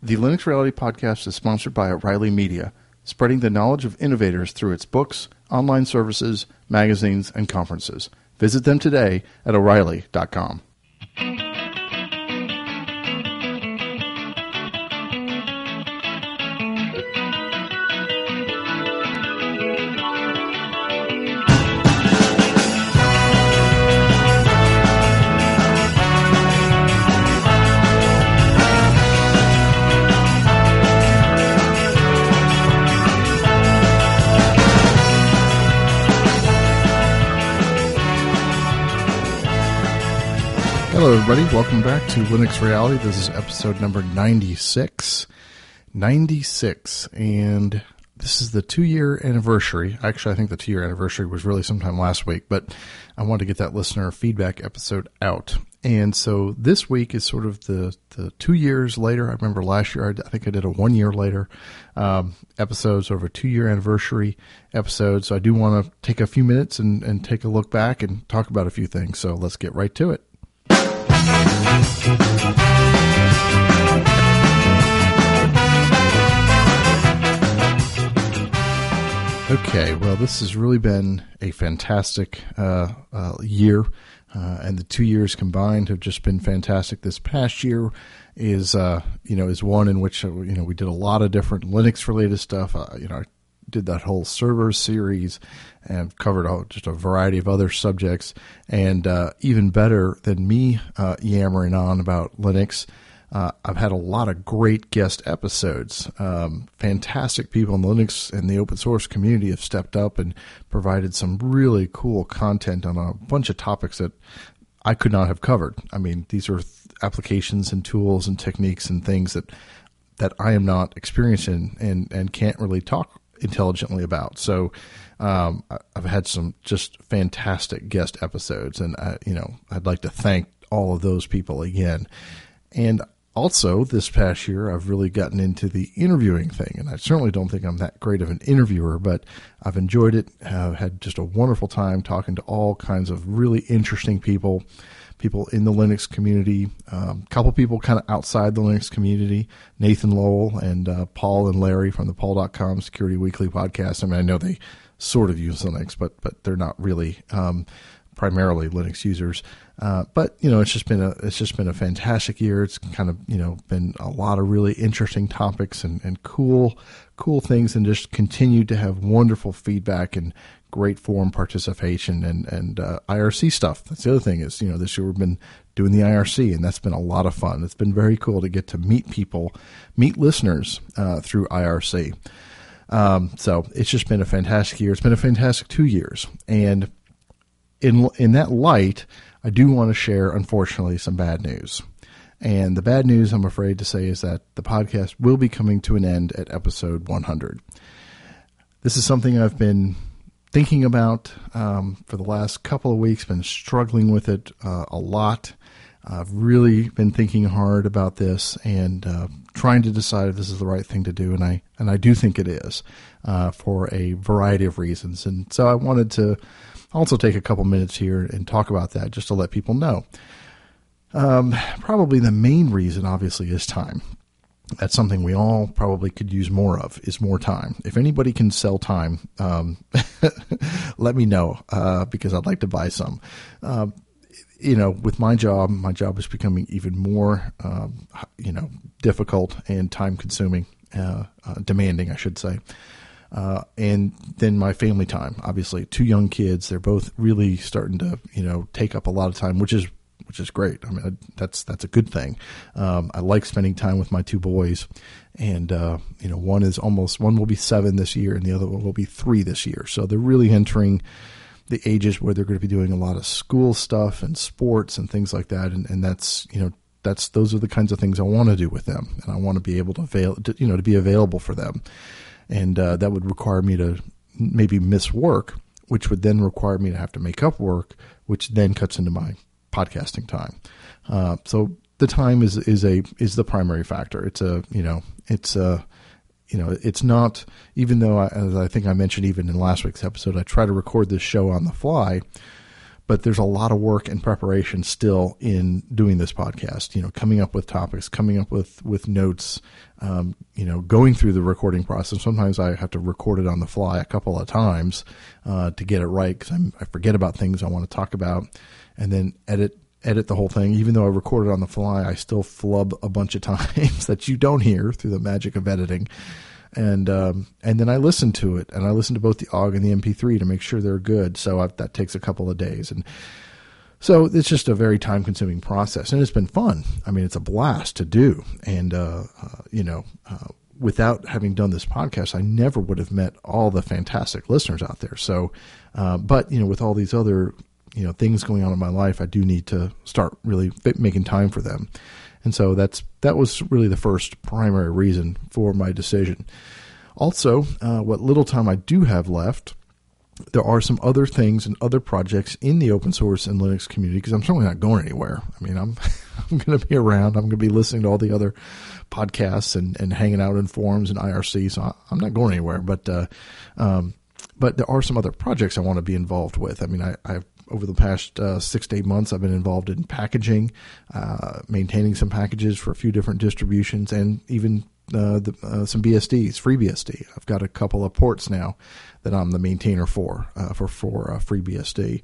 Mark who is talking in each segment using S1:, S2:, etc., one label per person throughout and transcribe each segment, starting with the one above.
S1: The Linux Reality Podcast is sponsored by O'Reilly Media, spreading the knowledge of innovators through its books, online services, magazines, and conferences. Visit them today at O'Reilly.com. Hello, everybody. Welcome back to Linux Reality. This is episode number 96. 96. And this is the two year anniversary. Actually, I think the two year anniversary was really sometime last week, but I wanted to get that listener feedback episode out. And so this week is sort of the, the two years later. I remember last year, I, think I did a one year later um, episode, sort of a two year anniversary episode. So I do want to take a few minutes and, and take a look back and talk about a few things. So let's get right to it. Okay, well, this has really been a fantastic uh, uh, year, uh, and the two years combined have just been fantastic. This past year is, uh, you know, is one in which you know we did a lot of different Linux-related stuff. Uh, you know, did that whole server series and covered a, just a variety of other subjects. And uh, even better than me uh, yammering on about Linux, uh, I've had a lot of great guest episodes. Um, fantastic people in Linux and the open source community have stepped up and provided some really cool content on a bunch of topics that I could not have covered. I mean, these are th- applications and tools and techniques and things that that I am not experienced in and, and can't really talk intelligently about. So um, I've had some just fantastic guest episodes, and I, you know I'd like to thank all of those people again. And also, this past year, I've really gotten into the interviewing thing, and I certainly don't think I'm that great of an interviewer, but I've enjoyed it. I've had just a wonderful time talking to all kinds of really interesting people people in the Linux community, a um, couple people kind of outside the Linux community, Nathan Lowell and uh, Paul and Larry from the PaulDotCom Security Weekly podcast. I mean, I know they sort of use Linux, but but they're not really um, primarily Linux users. Uh, but you know, it's just been a it's just been a fantastic year. It's kind of you know been a lot of really interesting topics and, and cool cool things, and just continued to have wonderful feedback and great forum participation and and uh, IRC stuff. That's the other thing is you know this year we've been doing the IRC, and that's been a lot of fun. It's been very cool to get to meet people, meet listeners uh, through IRC. Um, so it's just been a fantastic year. It's been a fantastic two years, and in in that light, I do want to share, unfortunately, some bad news. And the bad news, I'm afraid to say, is that the podcast will be coming to an end at episode 100. This is something I've been thinking about um, for the last couple of weeks, been struggling with it uh, a lot. I've really been thinking hard about this and uh, trying to decide if this is the right thing to do, and I and I do think it is uh, for a variety of reasons. And so I wanted to also take a couple minutes here and talk about that, just to let people know. Um, probably the main reason, obviously, is time. That's something we all probably could use more of is more time. If anybody can sell time, um, let me know uh, because I'd like to buy some. Uh, you know, with my job, my job is becoming even more, um, you know, difficult and time consuming, uh, uh, demanding, I should say. Uh, and then my family time, obviously, two young kids. They're both really starting to, you know, take up a lot of time, which is which is great. I mean, that's that's a good thing. Um, I like spending time with my two boys, and uh, you know, one is almost one will be seven this year, and the other one will be three this year. So they're really entering the ages where they're going to be doing a lot of school stuff and sports and things like that. And, and that's, you know, that's, those are the kinds of things I want to do with them. And I want to be able to avail, to, you know, to be available for them. And, uh, that would require me to maybe miss work, which would then require me to have to make up work, which then cuts into my podcasting time. Uh, so the time is, is a, is the primary factor. It's a, you know, it's a, you know, it's not, even though, I, as I think I mentioned even in last week's episode, I try to record this show on the fly, but there's a lot of work and preparation still in doing this podcast. You know, coming up with topics, coming up with with notes. Um, you know, going through the recording process. Sometimes I have to record it on the fly a couple of times uh, to get it right because I forget about things I want to talk about, and then edit edit the whole thing. Even though I record it on the fly, I still flub a bunch of times that you don't hear through the magic of editing and um, and then I listen to it, and I listen to both the OGG and the MP3 to make sure they're good. So I've, that takes a couple of days, and so it's just a very time consuming process, and it's been fun. I mean, it's a blast to do, and uh, uh, you know. Uh, without having done this podcast, I never would have met all the fantastic listeners out there. So, uh, but you know, with all these other you know things going on in my life, I do need to start really making time for them. And so that's that was really the first primary reason for my decision. Also, uh, what little time I do have left, there are some other things and other projects in the open source and Linux community because I'm certainly not going anywhere. I mean, I'm I'm going to be around. I'm going to be listening to all the other podcasts and, and hanging out in forums and IRC. So I'm not going anywhere. But uh, um, but there are some other projects I want to be involved with. I mean, I, I've over the past uh, six to eight months, I've been involved in packaging, uh, maintaining some packages for a few different distributions, and even uh, the, uh, some BSDs, FreeBSD. I've got a couple of ports now that I'm the maintainer for uh, for for uh, FreeBSD,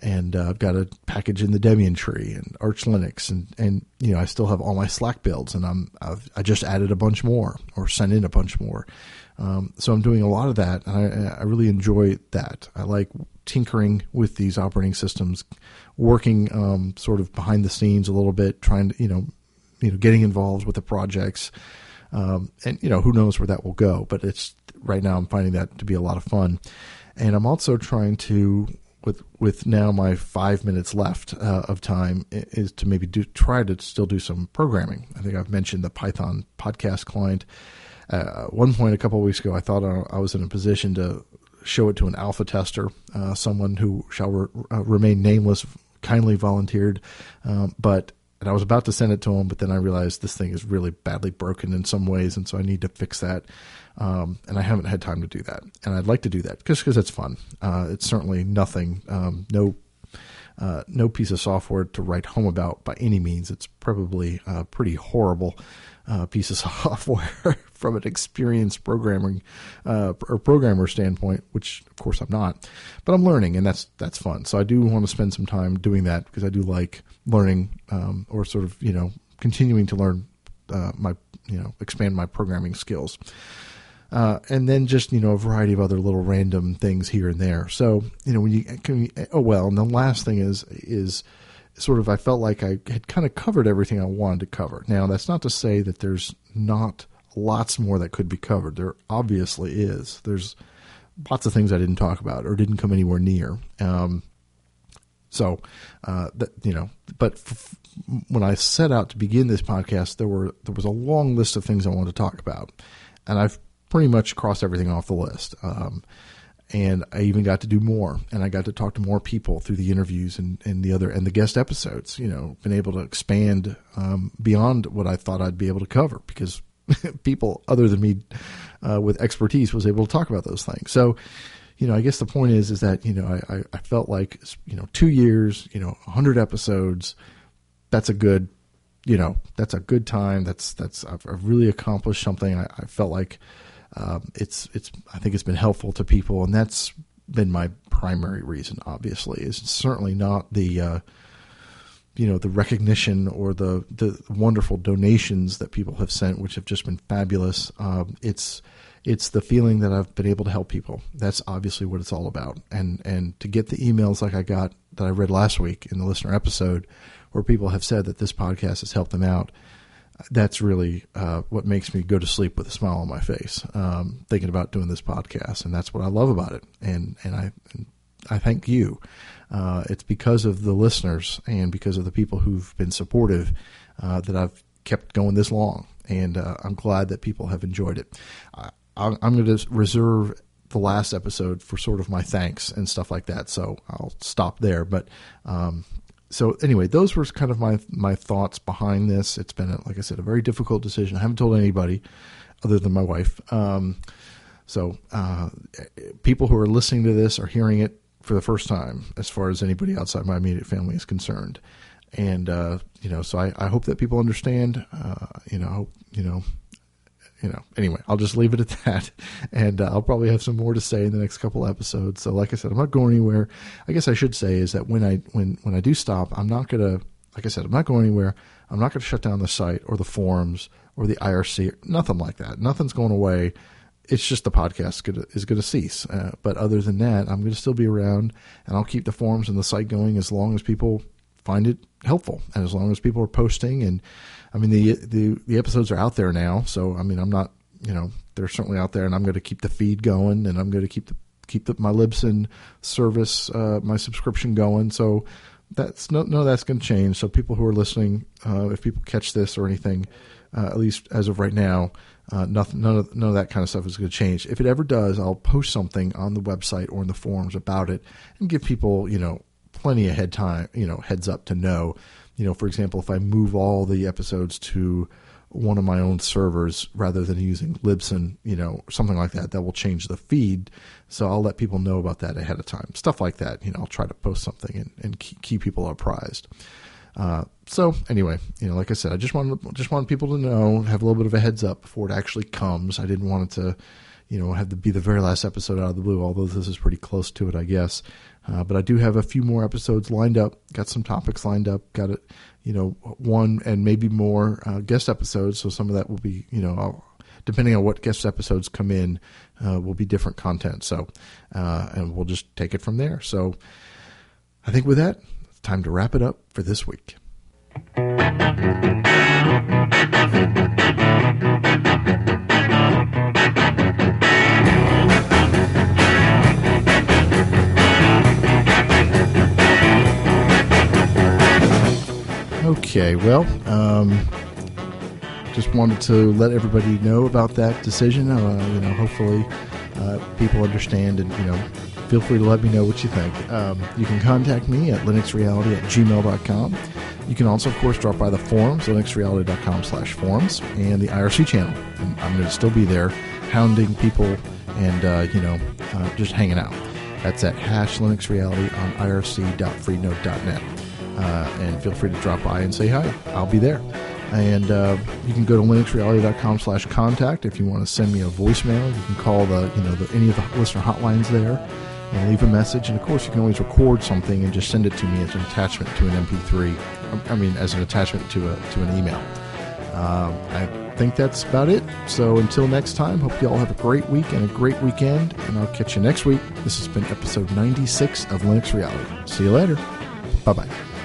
S1: and I've got a package in the Debian tree and Arch Linux, and and you know I still have all my SlackBuilds, and I'm I've, I just added a bunch more or sent in a bunch more. Um, so I'm doing a lot of that, and I, I really enjoy that. I like tinkering with these operating systems, working um, sort of behind the scenes a little bit, trying to you know, you know, getting involved with the projects, um, and you know, who knows where that will go. But it's right now I'm finding that to be a lot of fun, and I'm also trying to with with now my five minutes left uh, of time is to maybe do try to still do some programming. I think I've mentioned the Python podcast client. Uh, at one point a couple of weeks ago, I thought I was in a position to show it to an alpha tester, uh, someone who shall re- uh, remain nameless, kindly volunteered. Um, but and I was about to send it to him, but then I realized this thing is really badly broken in some ways, and so I need to fix that. Um, and I haven't had time to do that, and I'd like to do that just because it's fun. Uh, it's certainly nothing, um, no, uh, no piece of software to write home about by any means. It's probably a pretty horrible uh, piece of software from an experienced programming uh, or programmer standpoint, which of course I'm not, but I'm learning, and that's that's fun. So I do want to spend some time doing that because I do like learning um, or sort of you know continuing to learn uh, my you know expand my programming skills. Uh, and then just you know a variety of other little random things here and there. So you know when you can, oh well, and the last thing is is sort of I felt like I had kind of covered everything I wanted to cover. Now, that's not to say that there's not lots more that could be covered. There obviously is. There's lots of things I didn't talk about or didn't come anywhere near. Um, so, uh, that, you know, but f- when I set out to begin this podcast, there were there was a long list of things I wanted to talk about, and I've pretty much crossed everything off the list. Um, and I even got to do more, and I got to talk to more people through the interviews and, and the other and the guest episodes. You know, been able to expand um, beyond what I thought I'd be able to cover because people other than me uh, with expertise was able to talk about those things. So, you know, I guess the point is is that you know I, I felt like you know two years, you know, hundred episodes. That's a good, you know, that's a good time. That's that's I've, I've really accomplished something. I, I felt like um, it's it's I think it's been helpful to people, and that's been my primary reason. Obviously, is certainly not the uh, you know the recognition or the the wonderful donations that people have sent, which have just been fabulous. Um, it's it's the feeling that I've been able to help people. That's obviously what it's all about. And and to get the emails like I got that I read last week in the listener episode, where people have said that this podcast has helped them out that's really uh, what makes me go to sleep with a smile on my face, um, thinking about doing this podcast, and that's what I love about it. And and I and I thank you. Uh, it's because of the listeners and because of the people who've been supportive uh, that I've kept going this long, and uh, I'm glad that people have enjoyed it. I, I'm going to reserve the last episode for sort of my thanks and stuff like that, so I'll stop there. But um, so anyway, those were kind of my my thoughts behind this. It's been, like I said, a very difficult decision. I haven't told anybody other than my wife. Um, so uh, people who are listening to this are hearing it for the first time as far as anybody outside my immediate family is concerned. And, uh, you know, so I, I hope that people understand, uh, you know, you know, you know, anyway, I'll just leave it at that. And uh, I'll probably have some more to say in the next couple episodes. So, like I said, I'm not going anywhere. I guess I should say is that when I when when I do stop, I'm not gonna, like I said, I'm not going anywhere. I'm not gonna shut down the site or the forums or the IRC, nothing like that. Nothing's going away. It's just the podcast is going to cease. Uh, but other than that, I'm going to still be around, and I'll keep the forums and the site going as long as people find it helpful, and as long as people are posting and I mean, the, the, the episodes are out there now. So, I mean, I'm not, you know, they're certainly out there and I'm going to keep the feed going and I'm going to keep the, keep the, my Libsyn service, uh, my subscription going. So that's no, no, that's going to change. So people who are listening, uh, if people catch this or anything, uh, at least as of right now, uh, nothing, none of, none of that kind of stuff is going to change. If it ever does, I'll post something on the website or in the forums about it and give people, you know, plenty of head time, you know, heads up to know you know, for example, if I move all the episodes to one of my own servers rather than using Libsyn, you know, something like that, that will change the feed. So I'll let people know about that ahead of time. Stuff like that, you know, I'll try to post something and, and keep, keep people apprised. Uh, so anyway, you know, like I said, I just wanted just wanted people to know, have a little bit of a heads up before it actually comes. I didn't want it to, you know, have to be the very last episode out of the blue. Although this is pretty close to it, I guess. Uh, but I do have a few more episodes lined up. Got some topics lined up. Got it, you know, one and maybe more uh, guest episodes. So some of that will be, you know, I'll, depending on what guest episodes come in, uh, will be different content. So, uh, and we'll just take it from there. So, I think with that, time to wrap it up for this week. Okay, well, um, just wanted to let everybody know about that decision. Uh, you know, hopefully uh, people understand and, you know, feel free to let me know what you think. Um, you can contact me at linuxreality at gmail.com. You can also, of course, drop by the forums, linuxreality.com slash forums, and the IRC channel. And I'm going to still be there hounding people and, uh, you know, uh, just hanging out. That's at hash Linux Reality on irc.freenode.net uh, and feel free to drop by and say hi. I'll be there. And uh, you can go to linuxreality.com slash contact if you want to send me a voicemail. You can call the you know the, any of the listener hotlines there and leave a message. And of course, you can always record something and just send it to me as an attachment to an MP3. I mean, as an attachment to a to an email. Um, I think that's about it. So until next time, hope you all have a great week and a great weekend. And I'll catch you next week. This has been episode 96 of Linux Reality. See you later. Bye bye.